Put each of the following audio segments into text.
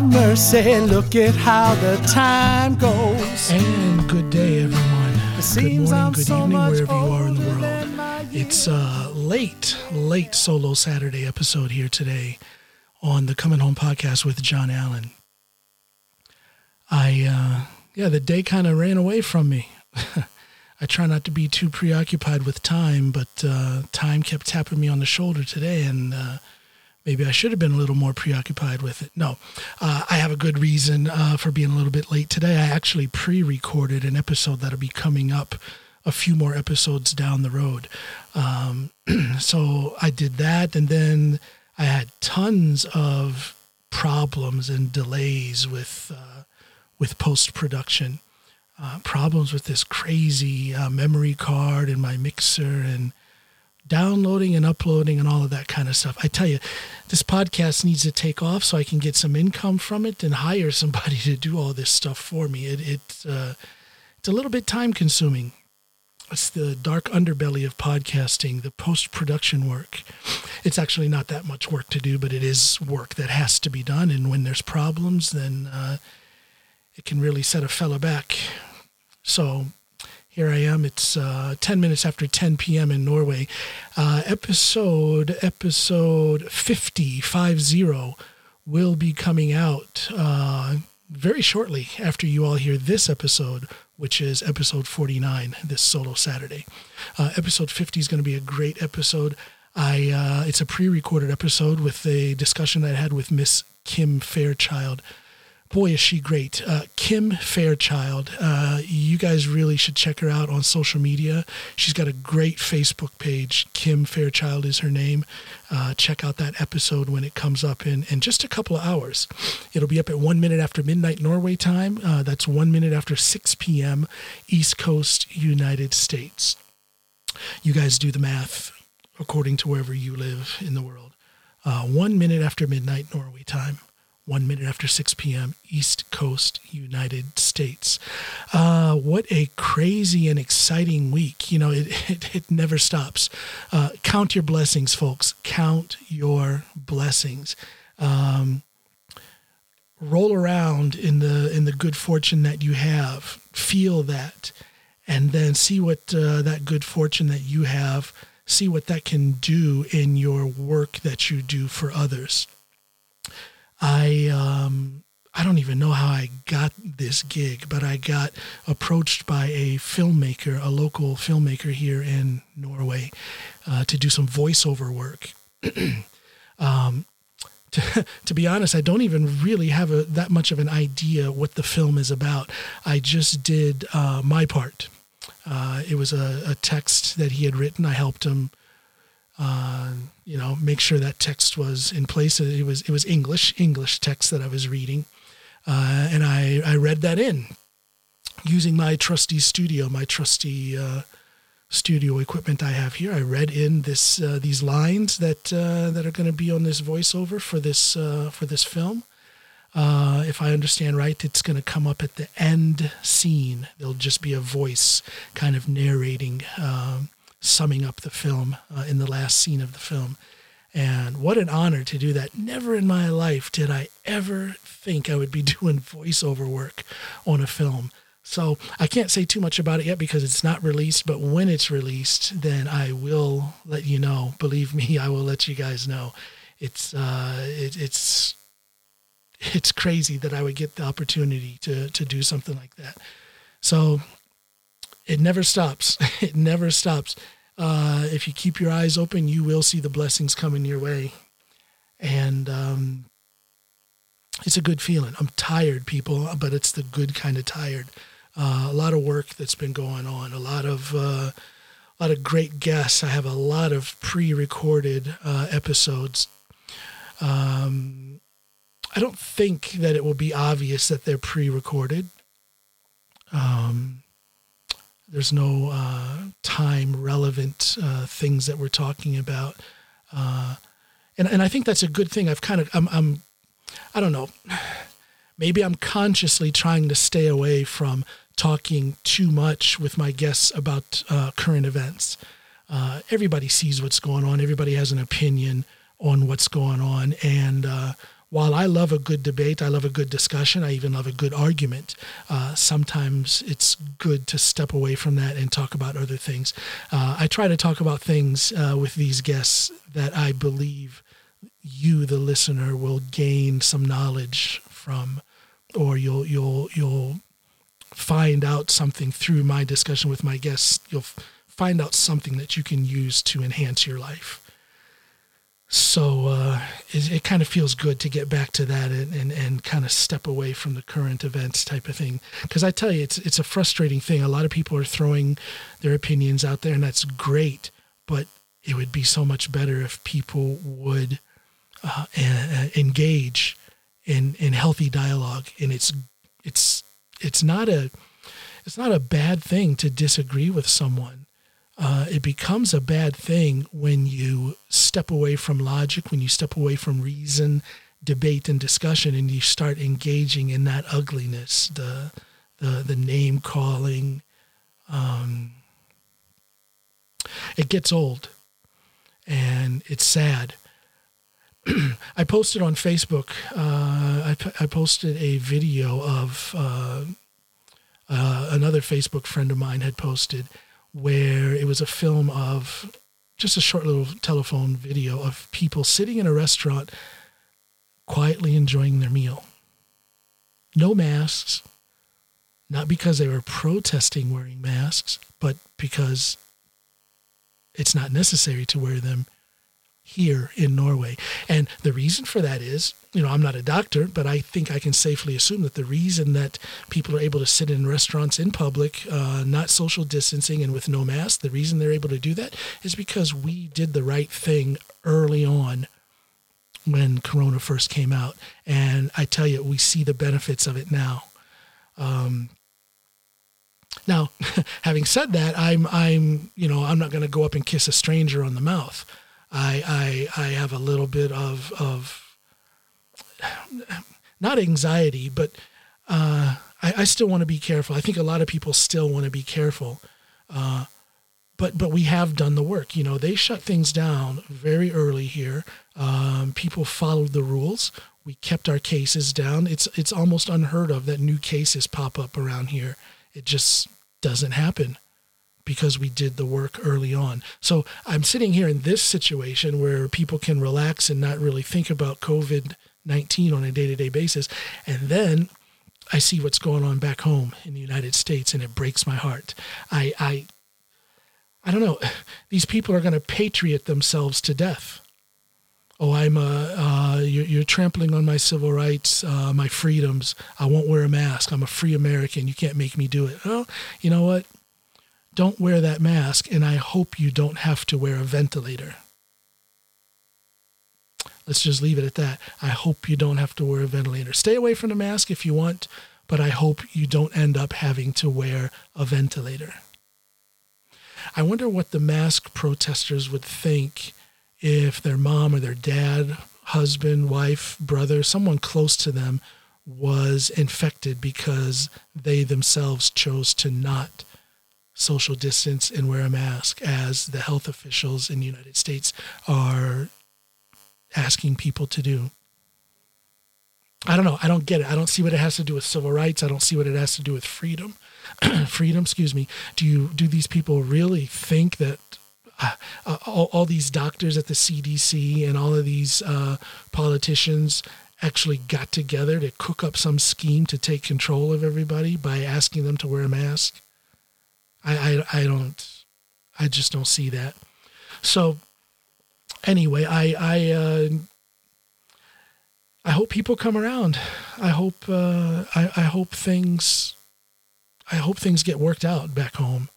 have mercy. Look at how the time goes. And good day, everyone. Good seems morning, I'm good so evening, wherever you are in the world. It's a late, late solo Saturday episode here today on the Coming Home podcast with John Alan. I, uh, yeah, the day kind of ran away from me. I try not to be too preoccupied with time, but uh, time kept tapping me on the shoulder today, and uh, maybe I should have been a little more preoccupied with it. No, uh, I have a good reason uh, for being a little bit late today. I actually pre recorded an episode that'll be coming up a few more episodes down the road. Um, so I did that, and then I had tons of problems and delays with uh, with post production. Uh, problems with this crazy uh, memory card and my mixer and downloading and uploading and all of that kind of stuff. I tell you, this podcast needs to take off so I can get some income from it and hire somebody to do all this stuff for me. It, it uh, it's a little bit time consuming. It's the dark underbelly of podcasting, the post production work. It's actually not that much work to do, but it is work that has to be done. And when there's problems, then uh, it can really set a fella back. So here I am. It's uh, 10 minutes after 10 p.m. in Norway. Uh, episode episode 50, 50 will be coming out uh, very shortly after you all hear this episode, which is episode 49, this solo Saturday. Uh, episode 50 is going to be a great episode. I uh, it's a pre-recorded episode with a discussion I had with Miss Kim Fairchild boy is she great. Uh, kim fairchild uh, you guys really should check her out on social media. She's got a great facebook page. Kim fairchild is her name. Uh, check out that episode when it comes up in, in just a couple of hours. It'll be up at one minute after midnight norway time. Uh, that's one minute after 6 p.m east coast united states. You guys do the math according to wherever you live in the world. Uh, one minute after midnight norway time one minute after 6 p.m. East Coast, United States. Uh, what a crazy and exciting week. You know, it, it, it never stops. Uh, count your blessings, folks. Count your blessings. Um, roll around in the in the good fortune that you have. Feel that, and then see what uh, that good fortune that you have. See what that can do in your work that you do for others. I um, I don't even know how I got this gig, but I got approached by a filmmaker, a local filmmaker here in Norway, uh, to do some voiceover work. um, to, to be honest, I don't even really have a, that much of an idea what the film is about. I just did uh, my part. Uh, it was a, a text that he had written. I helped him uh, you know, make sure that text was in place. It was it was English English text that I was reading, uh, and I I read that in using my trusty studio, my trusty uh, studio equipment I have here. I read in this uh, these lines that uh, that are going to be on this voiceover for this for this film. if I understand right, it's going to come up at the end scene. There'll just be a voice kind of narrating. Um, summing up the film uh, in the last scene of the film. And what an honor to do that. Never in my life did I ever think I would be doing voiceover work on a film. So I can't say too much about it yet because it's not released, but when it's released, then I will let you know. Believe me, I will let you guys know. It's uh, it, it's it's crazy that I would get the opportunity to to do something like that. So it never stops. It never stops. Uh, if you keep your eyes open, you will see the blessings coming your way. And um, it's a good feeling. I'm tired, people, but it's the good kind of tired. Uh, a lot of work that's been going on. A lot of uh, a lot of great guests. I have a lot of pre-recorded uh, episodes. Um, I don't think that it will be obvious that they're pre-recorded. Um, there's no uh, time relevant uh, things that we're talking about, uh, and and I think that's a good thing. I've kind of I'm, I'm I don't know. Maybe I'm consciously trying to stay away from talking too much with my guests about uh, current events. Uh, everybody sees what's going on. Everybody has an opinion on what's going on, and uh, while I love a good debate, I love a good discussion, I even love a good argument, uh, sometimes it's good to step away from that and talk about other things. Uh, I try to talk about things uh, with these guests that I believe you, the listener, will gain some knowledge from, or you'll you'll you'll find out something through my discussion with my guests. You'll find out something that you can use to enhance your life so uh, it, it, kind of feels good to get back to that and, and, and kind of step away from the current events type of thing. Because I tell you, it's it's a frustrating thing. A lot of people are throwing their opinions out there, and that's great. But it would be so much better if people would uh, engage in in healthy dialogue. And it's it's it's not a it's not a bad thing to disagree with someone uh, it becomes a bad thing when you step away from logic, when you step away from reason, debate, and discussion, and you start engaging in that ugliness, the the, the name calling. Um, it gets old, and it's sad. I posted on Facebook. Uh, I, I, posted a video of uh, uh, another Facebook friend of mine had posted where it was a film of just a short little telephone video of people sitting in a restaurant quietly enjoying their meal. No masks, not because they were protesting wearing masks, but because it's not necessary to wear them here in Norway. And the reason for that is, you know, I'm not a doctor, but I think I can safely assume that the reason that people are able to sit in restaurants in public, uh, not social distancing and with no mask, the reason they're able to do that is because we did the right thing early on when Corona first came out. And I tell you, we see the benefits of it now. Um, now, having said that, I'm, I'm, you know, I'm not going to go up and kiss a stranger on the mouth. I, I, I have a little bit of, of not anxiety, but uh, I, I, still want to be careful. I think a lot of people still want to be careful. Uh, but but we have done the work. You know, they shut things down very early here. Um, people followed the rules. We kept our cases down. It's it's almost unheard of that new cases pop up around here. It just doesn't happen because we did the work early on. So I'm sitting here in this situation where people can relax and not really think about COVID 19 on a day to day basis. And then I see what's going on back home in the United States and it breaks my heart. I, I, I don't know. These people are going to patriot themselves to death. Oh, I'm a, uh, you're, you're, trampling on my civil rights, uh, my freedoms. I won't wear a mask. I'm a free American. You can't make me do it. Well, you know what? Don't wear that mask, and I hope you don't have to wear a ventilator. Let's just leave it at that. I hope you don't have to wear a ventilator. Stay away from the mask if you want, but I hope you don't end up having to wear a ventilator. I wonder what the mask protesters would think if their mom or their dad, husband, wife, brother, someone close to them was infected because they themselves chose to not social distance and wear a mask as the health officials in the United States are asking people to do. I don't know. I don't get it. I don't see what it has to do with civil rights. I don't see what it has to do with freedom. freedom, excuse me. Do you do these people really think that uh, uh, all, all, these doctors at the CDC and all of these uh, politicians actually got together to cook up some scheme to take control of everybody by asking them to wear a mask? I, I, I don't, I just don't see that. So anyway, I, I, uh, I hope people come around. I hope, uh, I, I hope things, I hope things get worked out back home.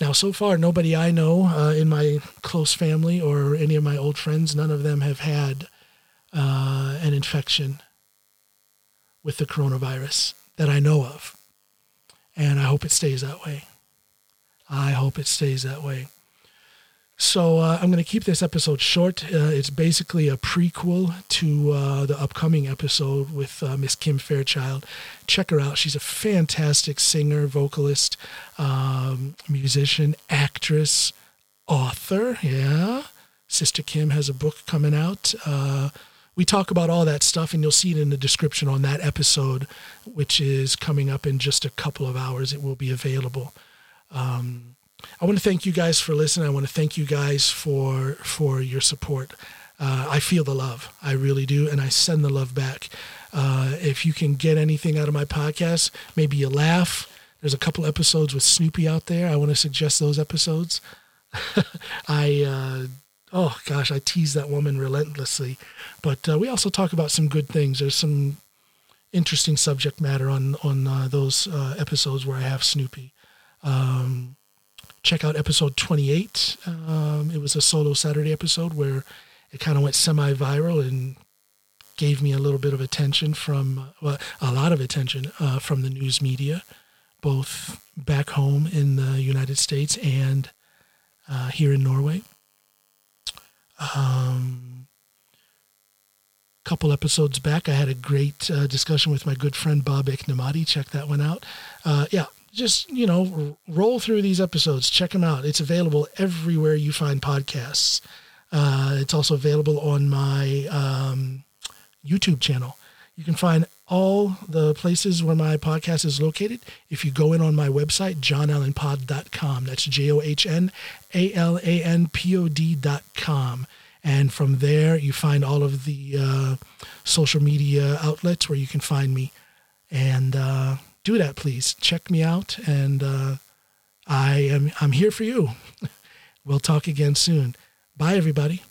Now, so far, nobody I know uh, in my close family or any of my old friends, none of them have had uh, an infection with the coronavirus that I know of. And I hope it stays that way. I hope it stays that way. So uh, I'm going to keep this episode short. Uh, it's basically a prequel to uh, the upcoming episode with uh, Miss Kim Fairchild. Check her out. She's a fantastic singer, vocalist, um, musician, actress, author. Yeah. Sister Kim has a book coming out uh, we talk about all that stuff, and you'll see it in the description on that episode, which is coming up in just a couple of hours. It will be available. Um, I want to thank you guys for listening. I want to thank you guys for for your support. Uh, I feel the love, I really do, and I send the love back. Uh, if you can get anything out of my podcast, maybe you laugh. There's a couple episodes with Snoopy out there. I want to suggest those episodes. I uh, oh gosh, I tease that woman relentlessly. But uh, we also talk about some good things. There's some interesting subject matter on on uh, those uh, episodes where I have Snoopy. Um, check out episode 28. Um, it was a solo Saturday episode where it kind of went semi-viral and gave me a little bit of attention from well, a lot of attention uh, from the news media, both back home in the United States and uh, here in Norway. Um, couple episodes back, I had a great uh, discussion with my good friend Bob Iknamati. Check that one out. Uh, yeah, just you know, roll through these episodes. Check them out. It's available everywhere you find podcasts. Uh, it's also available on my um, YouTube channel. You can find all the places where my podcast is located if you go in on my website, johnalanpod.com. That's J O H N A L A N P O D.com. And from there, you find all of the uh, social media outlets where you can find me. And uh, do that, please. Check me out. And uh, I am I'm here for you. we'll talk again soon. Bye, everybody.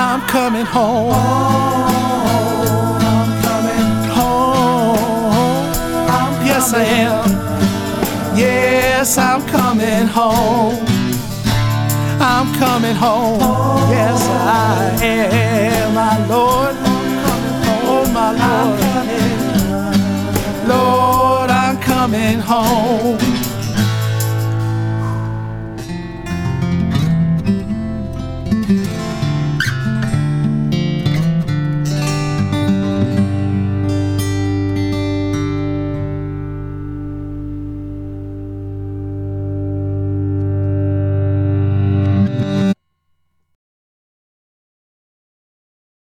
I'm coming home. I'm coming home. yes, I am. Yes, I'm coming home. I'm coming home. Yes, I am, my Lord. My Lord. Lord, I'm coming home.